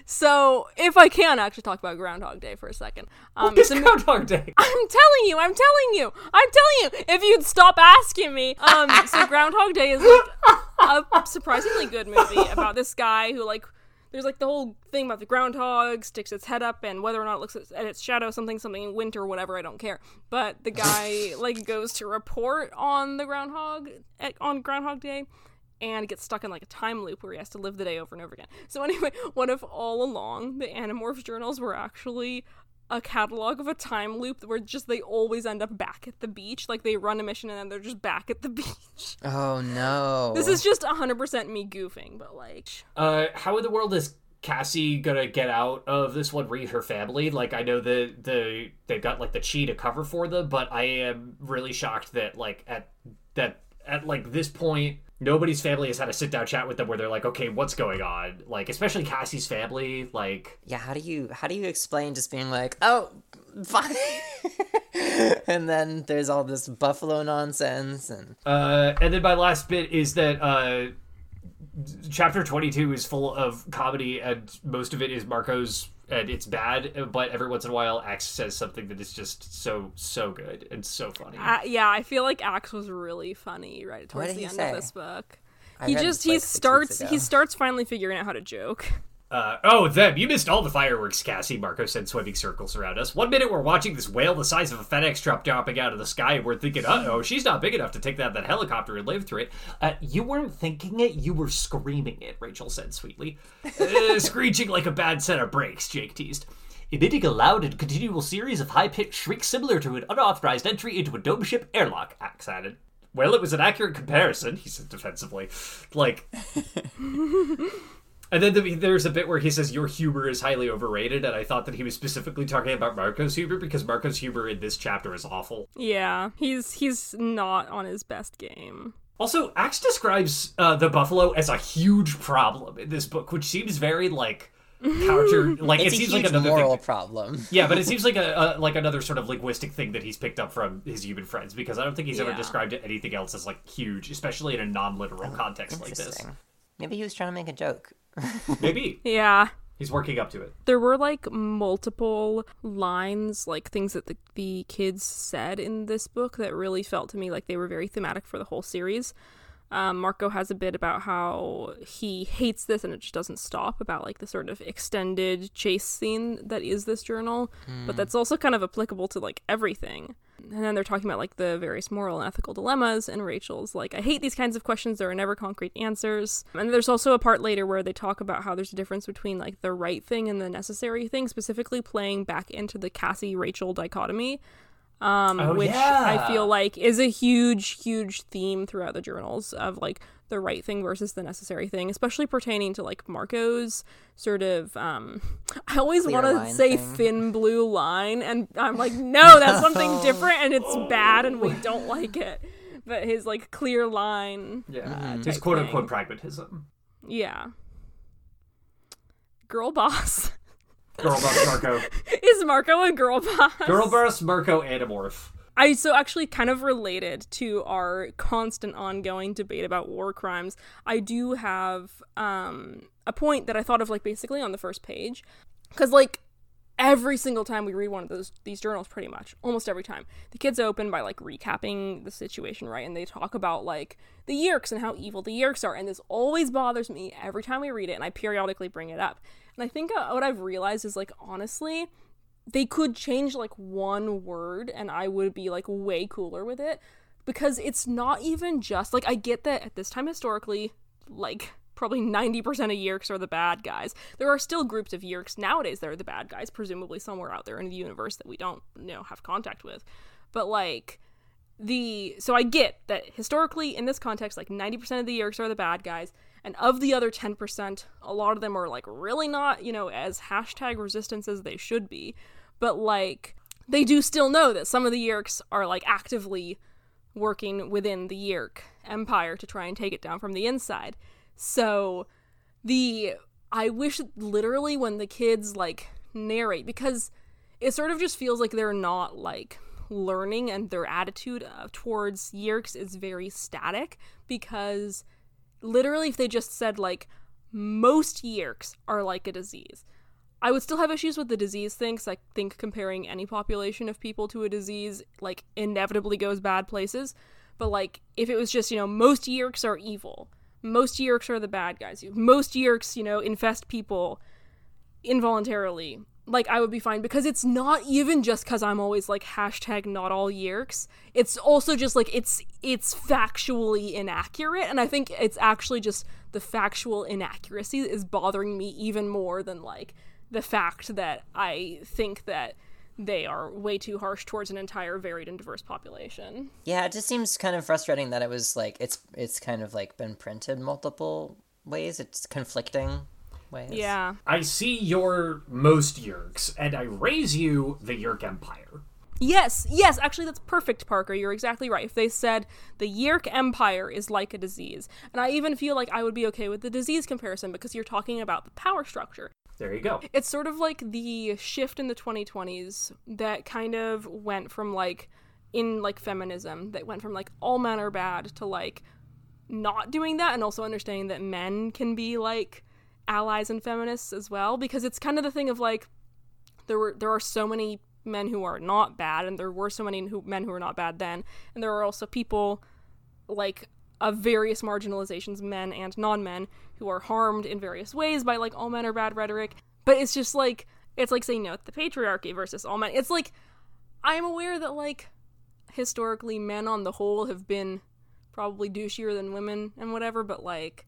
so if I can actually talk about Groundhog Day for a second, um, it's Groundhog Day? I'm telling you, I'm telling you, I'm telling you. If you'd stop asking me, um, so Groundhog Day is like a surprisingly good movie about this guy who like. There's like the whole thing about the groundhog sticks its head up and whether or not it looks at at its shadow, something, something, winter, whatever, I don't care. But the guy like goes to report on the groundhog on Groundhog Day and gets stuck in like a time loop where he has to live the day over and over again. So anyway, what if all along the Animorphs journals were actually a catalog of a time loop where just they always end up back at the beach, like they run a mission and then they're just back at the beach. Oh no. This is just 100% me goofing, but like Uh, how in the world is Cassie gonna get out of this one? Re her family? Like, I know the the they've got like the Chee to cover for them, but I am really shocked that like at that at like this point. Nobody's family has had a sit down chat with them where they're like, okay, what's going on? Like, especially Cassie's family. Like, Yeah, how do you how do you explain just being like, oh, fine, and then there's all this buffalo nonsense and Uh, and then my last bit is that uh, chapter 22 is full of comedy and most of it is Marco's and it's bad but every once in a while Ax says something that is just so so good and so funny. Uh, yeah, I feel like Ax was really funny right towards the end say? of this book. I he just this, he like, six weeks starts he starts finally figuring out how to joke. Uh, oh, them. You missed all the fireworks, Cassie, Marco said, swimming circles around us. One minute we're watching this whale the size of a FedEx truck dropping out of the sky, and we're thinking, uh oh, she's not big enough to take that, that helicopter and live through it. Uh, you weren't thinking it, you were screaming it, Rachel said sweetly. Uh, screeching like a bad set of brakes, Jake teased. Emitting a loud and continual series of high pitched shrieks similar to an unauthorized entry into a dome ship airlock, Ax added. Well, it was an accurate comparison, he said defensively. Like, and then the, there's a bit where he says your humor is highly overrated, and I thought that he was specifically talking about Marco's humor because Marco's humor in this chapter is awful. Yeah, he's he's not on his best game. Also, Ax describes uh, the buffalo as a huge problem in this book, which seems very like counter. like It's it a seems huge like another moral thing. problem. Yeah, but it seems like a, a like another sort of linguistic thing that he's picked up from his human friends because I don't think he's ever described anything else as like huge, especially in a non-literal context like this. Maybe he was trying to make a joke. Maybe Yeah, he's working up to it. there were like multiple lines, like things that the, the kids said in this book that really felt to me like they were very thematic for the whole series. Um, Marco has a bit about how he hates this and it just doesn't stop about like the sort of extended chase scene that is this journal, but that's also kind of applicable to like everything. And then they're talking about like the various moral and ethical dilemmas, and Rachel's like, I hate these kinds of questions, there are never concrete answers. And there's also a part later where they talk about how there's a difference between like the right thing and the necessary thing, specifically playing back into the Cassie Rachel dichotomy um, Oh, which yeah. I feel like is a huge, huge theme throughout the journals of like the right thing versus the necessary thing, especially pertaining to like Marco's sort of. Um, I always want to say thing. thin blue line, and I'm like, no, that's something different, and it's bad, and we don't like it. But his like clear line, Yeah, his quote unquote pragmatism. yeah. Girl boss. Girl boss Marco. is Marco a girl boss? Girl boss Marco Animorph. I so actually kind of related to our constant ongoing debate about war crimes. I do have um a point that I thought of like basically on the first page cuz like every single time we read one of those these journals pretty much almost every time the kids open by like recapping the situation right and they talk about like the Yeerks and how evil the Yeerks are and this always bothers me every time we read it and i periodically bring it up and i think uh, what i've realized is like honestly they could change like one word and I would be like way cooler with it because it's not even just like I get that at this time historically like probably 90% of Yeerks are the bad guys. There are still groups of Yeerks nowadays that are the bad guys presumably somewhere out there in the universe that we don't you know have contact with. But like the so I get that historically in this context like 90% of the Yeerks are the bad guys and of the other 10% a lot of them are like really not you know as hashtag resistance as they should be. But like they do still know that some of the Yeerks are like actively working within the Yeerk empire to try and take it down from the inside. So the I wish literally when the kids like narrate because it sort of just feels like they're not like learning and their attitude uh, towards Yeerks is very static because literally if they just said like most Yeerks are like a disease I would still have issues with the disease thing because I think comparing any population of people to a disease like inevitably goes bad places. But like if it was just you know most Yeerks are evil, most Yeerks are the bad guys, most Yeerks you know infest people involuntarily. Like I would be fine because it's not even just because I'm always like hashtag not all Yeerks. It's also just like it's it's factually inaccurate, and I think it's actually just the factual inaccuracy is bothering me even more than like the fact that I think that they are way too harsh towards an entire varied and diverse population. Yeah, it just seems kind of frustrating that it was like it's it's kind of like been printed multiple ways. It's conflicting ways. Yeah. I see your most Yeerks, and I raise you the Yeerk Empire. Yes, yes, actually that's perfect, Parker. You're exactly right. If they said the Yeerk Empire is like a disease, and I even feel like I would be okay with the disease comparison because you're talking about the power structure. There you go. It's sort of like the shift in the 2020s that kind of went from like in like feminism that went from like all men are bad to like not doing that and also understanding that men can be like allies and feminists as well because it's kind of the thing of like there were there are so many men who are not bad and there were so many who, men who are not bad then and there are also people like of various marginalizations men and non-men who are harmed in various ways by like all men are bad rhetoric. But it's just like it's like saying no the patriarchy versus all men. It's like i'm aware that like historically men on the whole have been probably douchier than women and whatever but like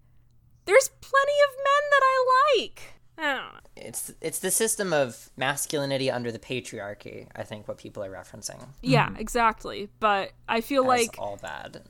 there's plenty of men that i like i don't know It's it's the system of masculinity under the patriarchy. I think what people are referencing. yeah mm-hmm. exactly but i feel as like all bad.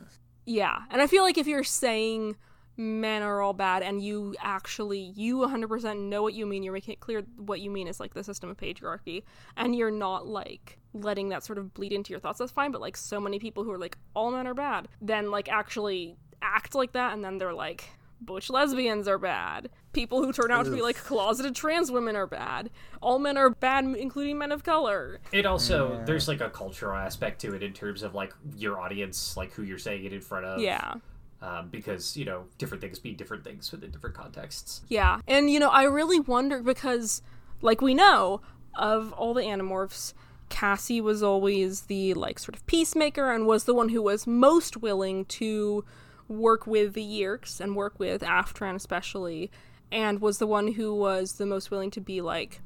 Yeah. And I feel like if you're saying men are all bad and you actually you 100% know what you mean, you're making it clear what you mean is like the system of patriarchy and you're not like letting that sort of bleed into your thoughts, that's fine, but like so many people who are like all men are bad, then like actually act like that and then they're like butch lesbians are bad. People who turn out to be like closeted trans women are bad. All men are bad, including men of color. It also there's like a cultural aspect to it in terms of like your audience, like who you're saying it in front of. Yeah. Um, because you know different things mean different things within different contexts. Yeah. And, you know, I really wonder because, like, we know of all the Animorphs, Cassie was always the, like, sort of peacemaker and was the one who was most willing to work with the Yeerks and work with Aftran especially, and was the one who was the most willing to be, like,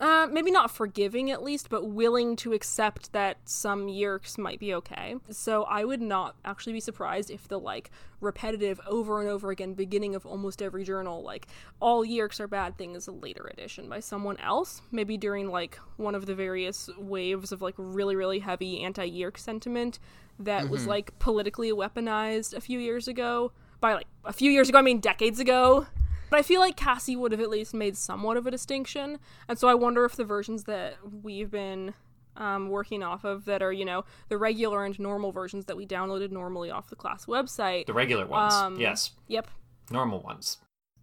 uh, maybe not forgiving at least, but willing to accept that some Yeerks might be okay. So I would not actually be surprised if the like repetitive over and over again beginning of almost every journal, like all Yeerks are bad thing is a later edition by someone else, maybe during like one of the various waves of like really, really heavy anti Yeerk sentiment that was like politically weaponized a few years ago. By like a few years ago, I mean decades ago. But I feel like Cassie would have at least made somewhat of a distinction. And so I wonder if the versions that we've been um, working off of that are, you know, the regular and normal versions that we downloaded normally off the class website. The regular ones, Um, yes. Yep. Normal ones.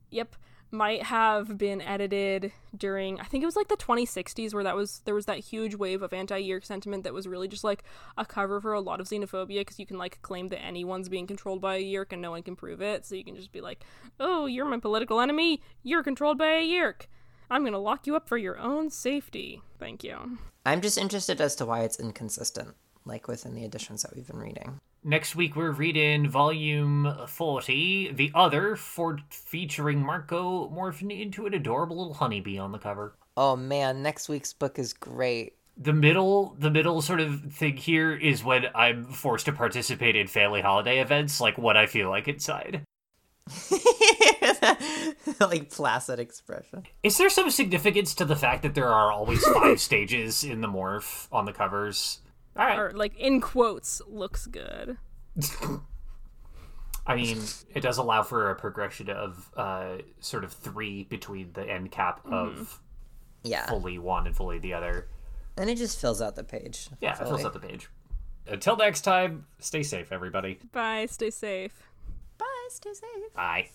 Yep. Might have been edited during I think it was like the 2060s where that was there was that huge wave of anti-Yeerk sentiment that was really just like a cover for a lot of xenophobia because you can like claim that anyone's being controlled by a Yeerk and no one can prove it. So you can just be like oh you're my political enemy. You're controlled by a Yeerk I'm gonna lock you up for your own safety. Thank you. I'm just interested as to why it's inconsistent, like within the editions that we've been reading. Next week we're reading volume 40, The Other, for featuring Marco morphing into an adorable little honeybee on the cover. Oh man, next week's book is great. The middle the middle sort of thing here is when I'm forced to participate in family holiday events, like what I feel like inside. like placid expression. Is there some significance to the fact that there are always five stages in the morph on the covers? All right. or like in quotes looks good I mean, it does allow for a progression of uh, sort of three between the end cap of Yeah. fully one and fully the other. And it just fills out the page. Yeah, it fills out the page. Until next time, stay safe, everybody. bye stay safe Bye, stay safe. Bye.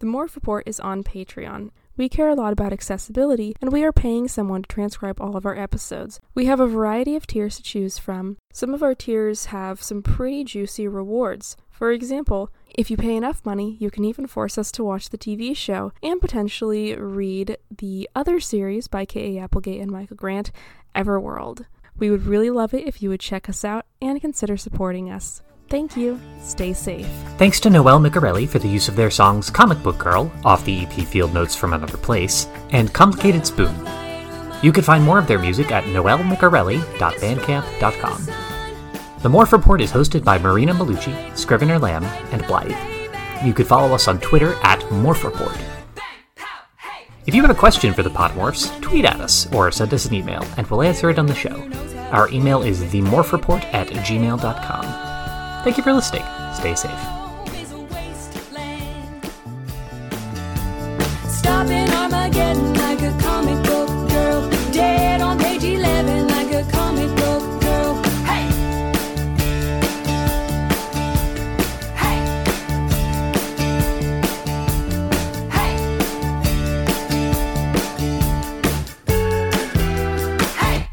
The Morph Report is on Patreon. We care a lot about accessibility, and we are paying someone to transcribe all of our episodes. We have a variety of tiers to choose from. Some of our tiers have some pretty juicy rewards. For example, if you pay enough money, you can even force us to watch the TV show and potentially read the other series by K.A. Applegate and Michael Grant, Everworld. We would really love it if you would check us out and consider supporting us. Thank you. Stay safe. Thanks to Noelle Micarelli for the use of their songs Comic Book Girl, off the EP Field Notes from Another Place, and Complicated Spoon. You can find more of their music at noellemicarelli.bandcamp.com. The Morph Report is hosted by Marina Maulucci, Scrivener Lamb, and Blythe. You could follow us on Twitter at Morph Report. If you have a question for the Podimorphs, tweet at us or send us an email, and we'll answer it on the show. Our email is themorphreport at gmail.com. Thank you for listening. Stay safe. always a wasteland. Stop in Armageddon like a comic book girl. Dead on page 11 like a comic book girl. Hey! Hey! Hey! Hey!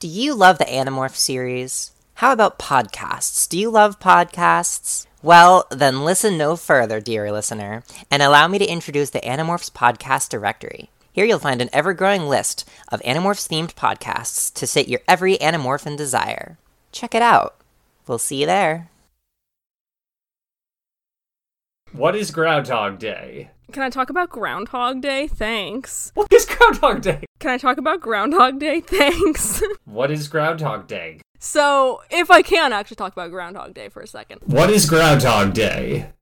Do you love the Animorph series? How about podcasts? Do you love podcasts? Well, then listen no further, dear listener, and allow me to introduce the Animorphs Podcast Directory. Here you'll find an ever growing list of Animorphs themed podcasts to sit your every Animorphin desire. Check it out. We'll see you there. What is Groundhog Day? Can I talk about Groundhog Day? Thanks. What is Groundhog Day? Can I talk about Groundhog Day? Thanks. What is Groundhog Day? So, if I can actually talk about Groundhog Day for a second. What is Groundhog Day?